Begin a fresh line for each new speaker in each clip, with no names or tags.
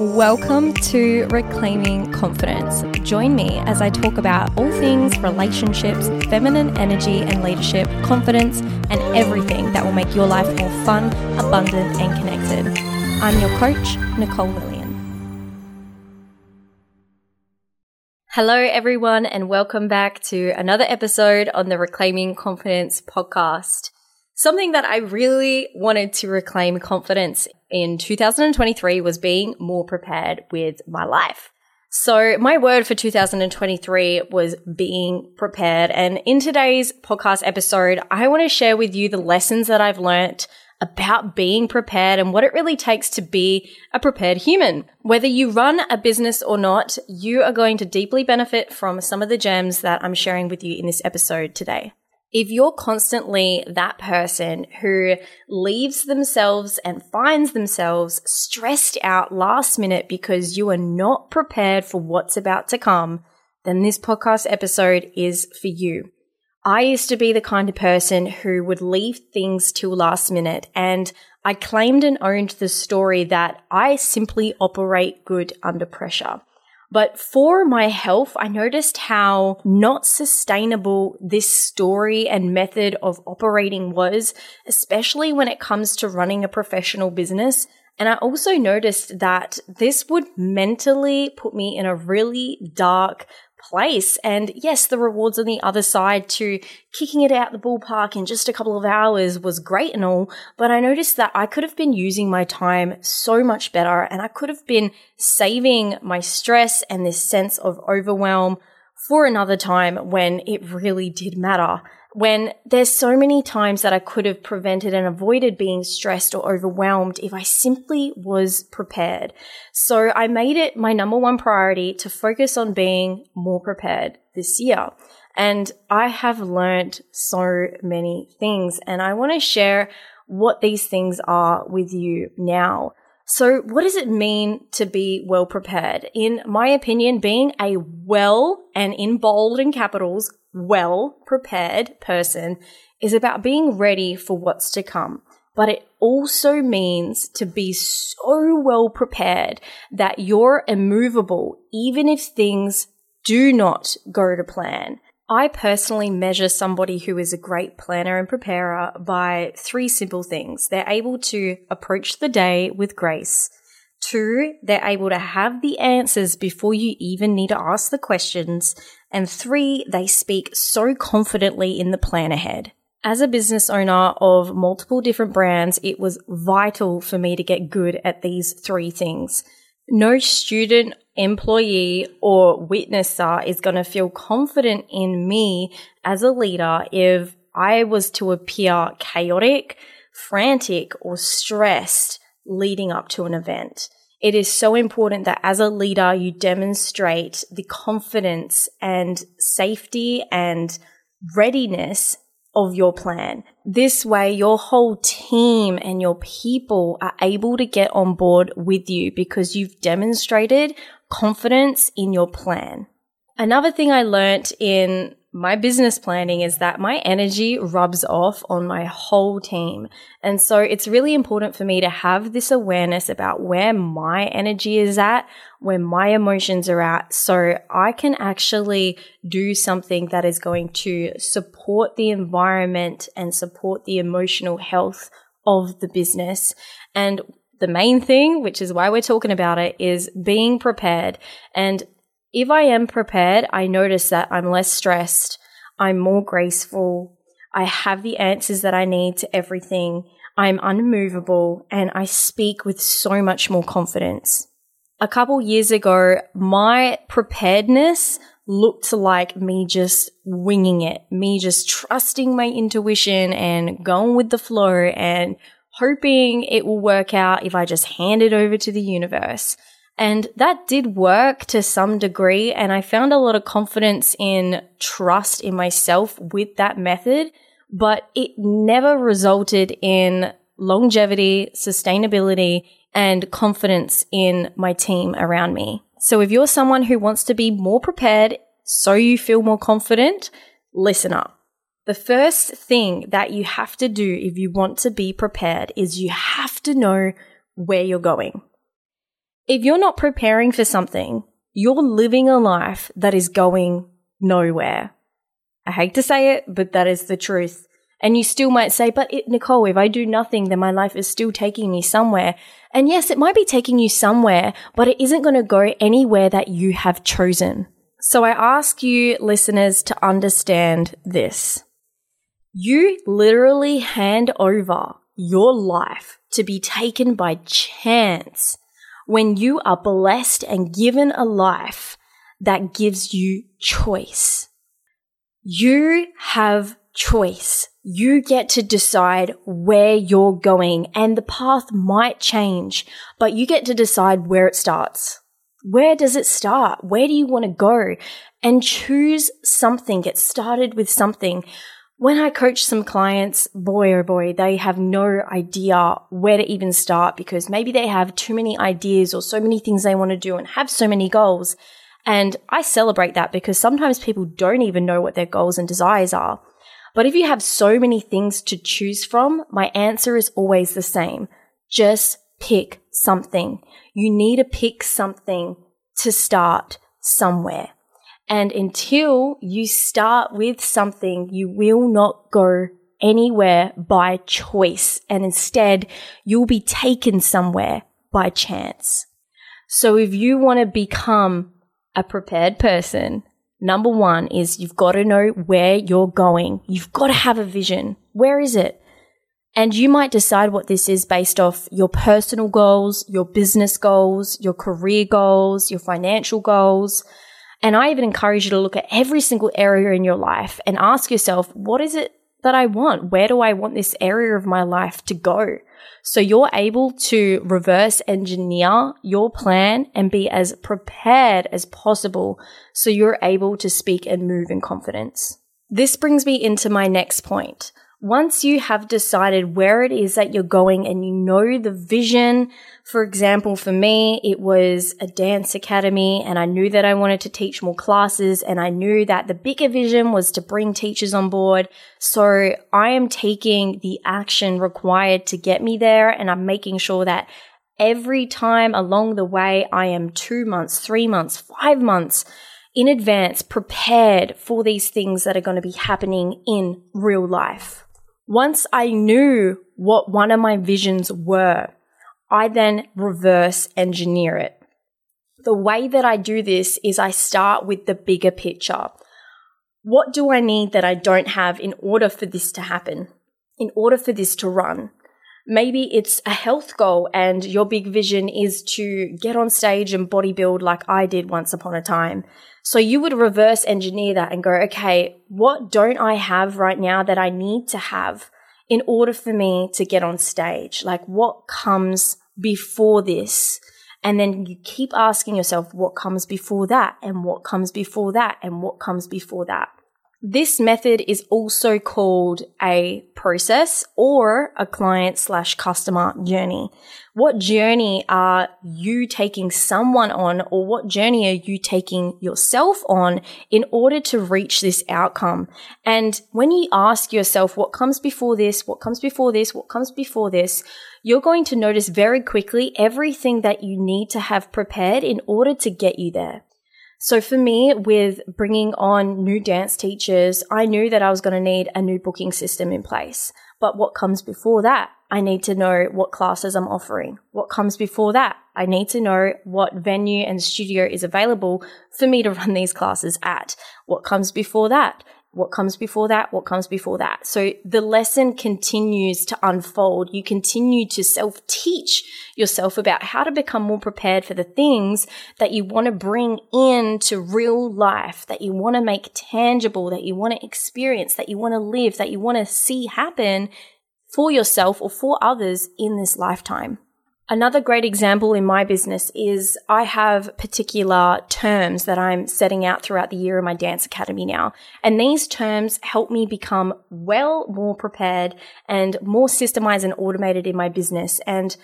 Welcome to Reclaiming Confidence. Join me as I talk about all things relationships, feminine energy and leadership, confidence, and everything that will make your life more fun, abundant, and connected. I'm your coach, Nicole Lilyan. Hello, everyone, and welcome back to another episode on the Reclaiming Confidence podcast. Something that I really wanted to reclaim confidence in 2023 was being more prepared with my life. So my word for 2023 was being prepared. And in today's podcast episode, I want to share with you the lessons that I've learned about being prepared and what it really takes to be a prepared human. Whether you run a business or not, you are going to deeply benefit from some of the gems that I'm sharing with you in this episode today if you're constantly that person who leaves themselves and finds themselves stressed out last minute because you are not prepared for what's about to come, then this podcast episode is for you. I used to be the kind of person who would leave things till last minute and I claimed and owned the story that I simply operate good under pressure. But for my health, I noticed how not sustainable this story and method of operating was, especially when it comes to running a professional business. And I also noticed that this would mentally put me in a really dark place. And yes, the rewards on the other side to kicking it out the ballpark in just a couple of hours was great and all. But I noticed that I could have been using my time so much better and I could have been saving my stress and this sense of overwhelm for another time when it really did matter when there's so many times that I could have prevented and avoided being stressed or overwhelmed if I simply was prepared. So I made it my number one priority to focus on being more prepared this year. And I have learned so many things and I want to share what these things are with you now. So what does it mean to be well prepared? In my opinion, being a well and in bold and capitals, well prepared person is about being ready for what's to come. But it also means to be so well prepared that you're immovable, even if things do not go to plan. I personally measure somebody who is a great planner and preparer by three simple things. They're able to approach the day with grace. Two, they're able to have the answers before you even need to ask the questions. And three, they speak so confidently in the plan ahead. As a business owner of multiple different brands, it was vital for me to get good at these three things. No student, employee, or witnesser is going to feel confident in me as a leader if I was to appear chaotic, frantic, or stressed leading up to an event it is so important that as a leader, you demonstrate the confidence and safety and readiness of your plan. This way, your whole team and your people are able to get on board with you because you've demonstrated confidence in your plan. Another thing I learned in my business planning is that my energy rubs off on my whole team. And so it's really important for me to have this awareness about where my energy is at, where my emotions are at, so I can actually do something that is going to support the environment and support the emotional health of the business. And the main thing, which is why we're talking about it, is being prepared. And if I am prepared, I notice that I'm less stressed, I'm more graceful, I have the answers that I need to everything, I'm unmovable, and I speak with so much more confidence. A couple years ago, my preparedness looked like me just winging it, me just trusting my intuition and going with the flow and hoping it will work out if I just hand it over to the universe. And that did work to some degree. And I found a lot of confidence in trust in myself with that method, but it never resulted in longevity, sustainability, and confidence in my team around me. So if you're someone who wants to be more prepared so you feel more confident, listen up. The first thing that you have to do if you want to be prepared is you have to know where you're going. If you're not preparing for something, you're living a life that is going nowhere. I hate to say it, but that is the truth. And you still might say, but it, Nicole, if I do nothing, then my life is still taking me somewhere. And yes, it might be taking you somewhere, but it isn't going to go anywhere that you have chosen. So I ask you listeners to understand this. You literally hand over your life to be taken by chance when you are blessed and given a life that gives you choice. You have choice. You get to decide where you're going and the path might change, but you get to decide where it starts. Where does it start? Where do you want to go? And choose something. Get started with something. When I coach some clients, boy oh boy, they have no idea where to even start because maybe they have too many ideas or so many things they want to do and have so many goals. And I celebrate that because sometimes people don't even know what their goals and desires are. But if you have so many things to choose from, my answer is always the same. Just pick something. You need to pick something to start somewhere. And until you start with something, you will not go anywhere by choice. And instead, you'll be taken somewhere by chance. So if you want to become a prepared person, number one is you've got to know where you're going. You've got to have a vision. Where is it? And you might decide what this is based off your personal goals, your business goals, your career goals, your financial goals. And I even encourage you to look at every single area in your life and ask yourself, what is it that I want? Where do I want this area of my life to go? So you're able to reverse engineer your plan and be as prepared as possible so you're able to speak and move in confidence. This brings me into my next point once you have decided where it is that you're going and you know the vision, for example, for me, it was a dance academy and I knew that I wanted to teach more classes and I knew that the bigger vision was to bring teachers on board. So I am taking the action required to get me there and I'm making sure that every time along the way, I am two months, three months, five months in advance prepared for these things that are going to be happening in real life. Once I knew what one of my visions were, I then reverse engineer it. The way that I do this is I start with the bigger picture. What do I need that I don't have in order for this to happen? In order for this to run? Maybe it's a health goal and your big vision is to get on stage and bodybuild like I did once upon a time. So you would reverse engineer that and go, okay, what don't I have right now that I need to have in order for me to get on stage? Like what comes before this? And then you keep asking yourself what comes before that and what comes before that and what comes before that. This method is also called a process or a client slash customer journey. What journey are you taking someone on or what journey are you taking yourself on in order to reach this outcome? And when you ask yourself what comes before this, what comes before this, what comes before this, you're going to notice very quickly everything that you need to have prepared in order to get you there. So for me, with bringing on new dance teachers, I knew that I was going to need a new booking system in place. But what comes before that? I need to know what classes I'm offering. What comes before that? I need to know what venue and studio is available for me to run these classes at. What comes before that? what comes before that, what comes before that. So the lesson continues to unfold. You continue to self teach yourself about how to become more prepared for the things that you want to bring into real life, that you want to make tangible, that you want to experience, that you want to live, that you want to see happen for yourself or for others in this lifetime. Another great example in my business is I have particular terms that I'm setting out throughout the year in my dance academy now. And these terms help me become well more prepared and more systemized and automated in my business. And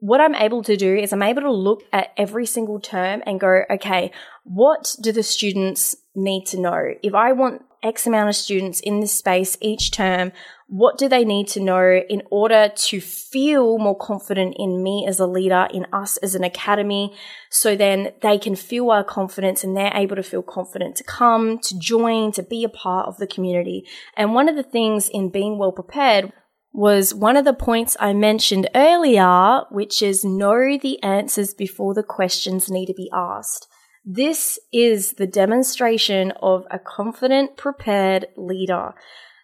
what I'm able to do is I'm able to look at every single term and go, okay, what do the students need to know? If I want X amount of students in this space each term, What do they need to know in order to feel more confident in me as a leader, in us as an academy? So then they can feel our confidence and they're able to feel confident to come, to join, to be a part of the community. And one of the things in being well prepared was one of the points I mentioned earlier, which is know the answers before the questions need to be asked. This is the demonstration of a confident, prepared leader.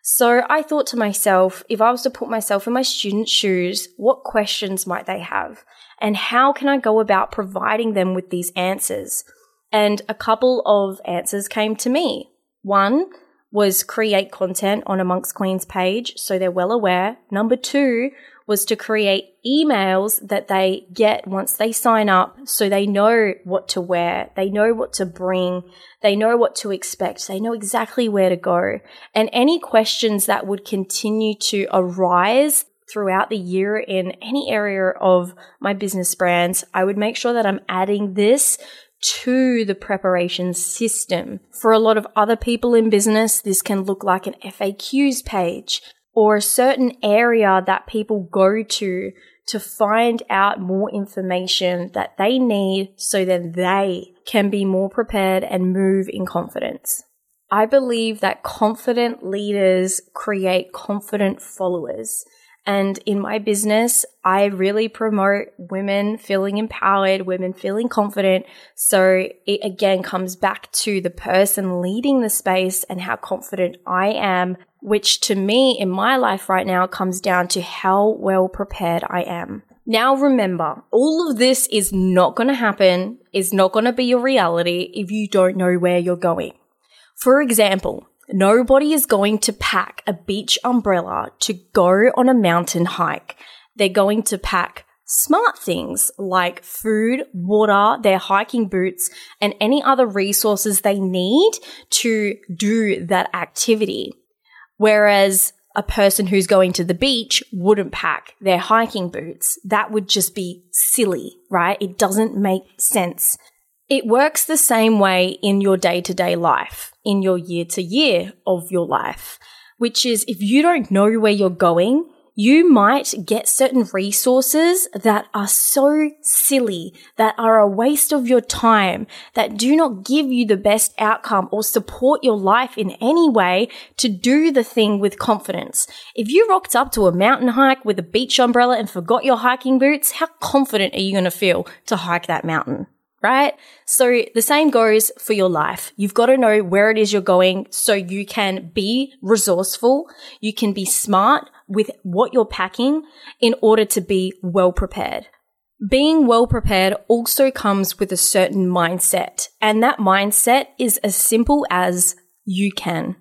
So I thought to myself, if I was to put myself in my students' shoes, what questions might they have? And how can I go about providing them with these answers? And a couple of answers came to me. One was create content on Amongst Queens page so they're well aware. Number two was to create emails that they get once they sign up so they know what to wear, they know what to bring, they know what to expect, they know exactly where to go. And any questions that would continue to arise throughout the year in any area of my business brands, I would make sure that I'm adding this to the preparation system. For a lot of other people in business, this can look like an FAQs page or a certain area that people go to to find out more information that they need so then they can be more prepared and move in confidence. I believe that confident leaders create confident followers. And in my business, I really promote women feeling empowered, women feeling confident. So it again comes back to the person leading the space and how confident I am, which to me in my life right now comes down to how well prepared I am. Now remember, all of this is not going to happen, is not going to be your reality if you don't know where you're going. For example, Nobody is going to pack a beach umbrella to go on a mountain hike. They're going to pack smart things like food, water, their hiking boots, and any other resources they need to do that activity. Whereas a person who's going to the beach wouldn't pack their hiking boots. That would just be silly, right? It doesn't make sense. It works the same way in your day to day life, in your year to year of your life, which is if you don't know where you're going, you might get certain resources that are so silly, that are a waste of your time, that do not give you the best outcome or support your life in any way to do the thing with confidence. If you rocked up to a mountain hike with a beach umbrella and forgot your hiking boots, how confident are you going to feel to hike that mountain? Right? So the same goes for your life. You've got to know where it is you're going so you can be resourceful. You can be smart with what you're packing in order to be well prepared. Being well prepared also comes with a certain mindset, and that mindset is as simple as you can.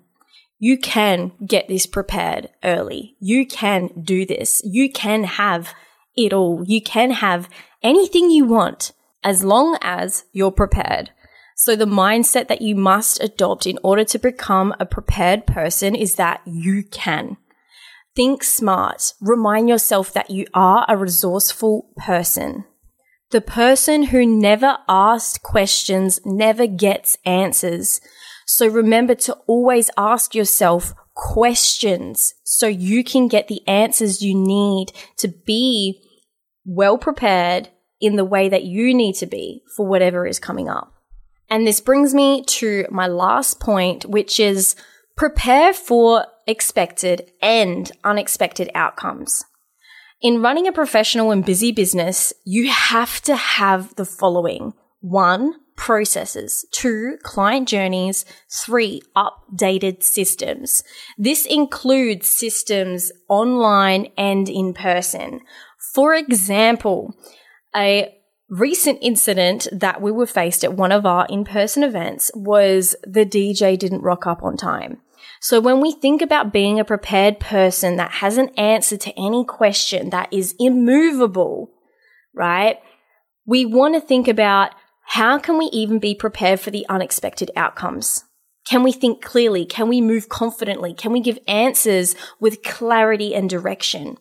You can get this prepared early. You can do this. You can have it all. You can have anything you want as long as you're prepared. So the mindset that you must adopt in order to become a prepared person is that you can. Think smart. Remind yourself that you are a resourceful person. The person who never asked questions never gets answers. So remember to always ask yourself questions so you can get the answers you need to be well prepared in the way that you need to be for whatever is coming up. And this brings me to my last point, which is prepare for expected and unexpected outcomes. In running a professional and busy business, you have to have the following. One, processes. Two, client journeys. Three, updated systems. This includes systems online and in person. For example, a recent incident that we were faced at one of our in person events was the DJ didn't rock up on time. So when we think about being a prepared person that has an answer to any question that is immovable, right? We want to think about how can we even be prepared for the unexpected outcomes? Can we think clearly? Can we move confidently? Can we give answers with clarity and direction?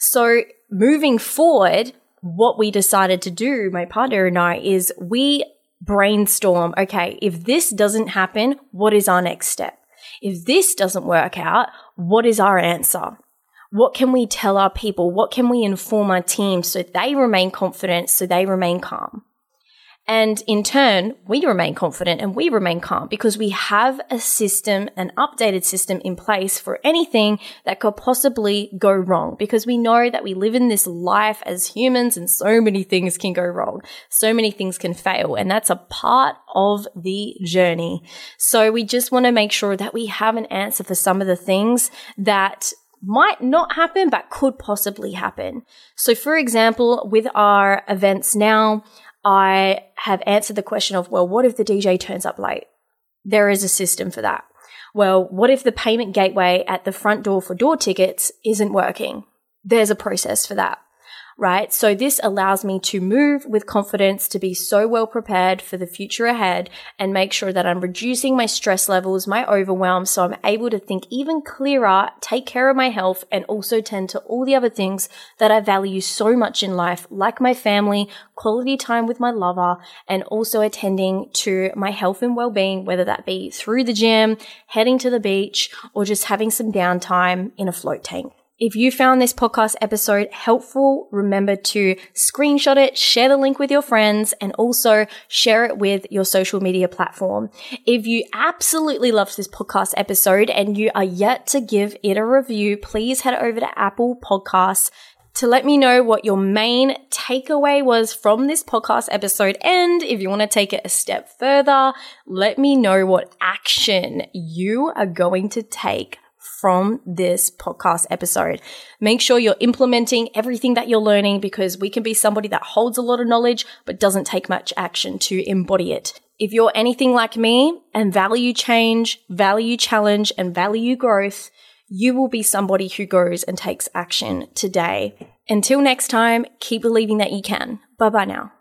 So moving forward, what we decided to do, my partner and I, is we brainstorm, okay, if this doesn't happen, what is our next step? If this doesn't work out, what is our answer? What can we tell our people? What can we inform our team so they remain confident, so they remain calm? And in turn, we remain confident and we remain calm because we have a system, an updated system in place for anything that could possibly go wrong because we know that we live in this life as humans and so many things can go wrong. So many things can fail and that's a part of the journey. So we just want to make sure that we have an answer for some of the things that might not happen, but could possibly happen. So for example, with our events now, I have answered the question of, well, what if the DJ turns up late? There is a system for that. Well, what if the payment gateway at the front door for door tickets isn't working? There's a process for that right? So this allows me to move with confidence to be so well prepared for the future ahead and make sure that I'm reducing my stress levels, my overwhelm, so I'm able to think even clearer, take care of my health, and also tend to all the other things that I value so much in life, like my family, quality time with my lover, and also attending to my health and well-being, whether that be through the gym, heading to the beach, or just having some downtime in a float tank. If you found this podcast episode helpful, remember to screenshot it, share the link with your friends, and also share it with your social media platform. If you absolutely loved this podcast episode and you are yet to give it a review, please head over to Apple Podcasts to let me know what your main takeaway was from this podcast episode. And if you want to take it a step further, let me know what action you are going to take from this podcast episode. Make sure you're implementing everything that you're learning because we can be somebody that holds a lot of knowledge but doesn't take much action to embody it. If you're anything like me and value change, value challenge, and value growth, you will be somebody who goes and takes action today. Until next time, keep believing that you can. Bye bye now.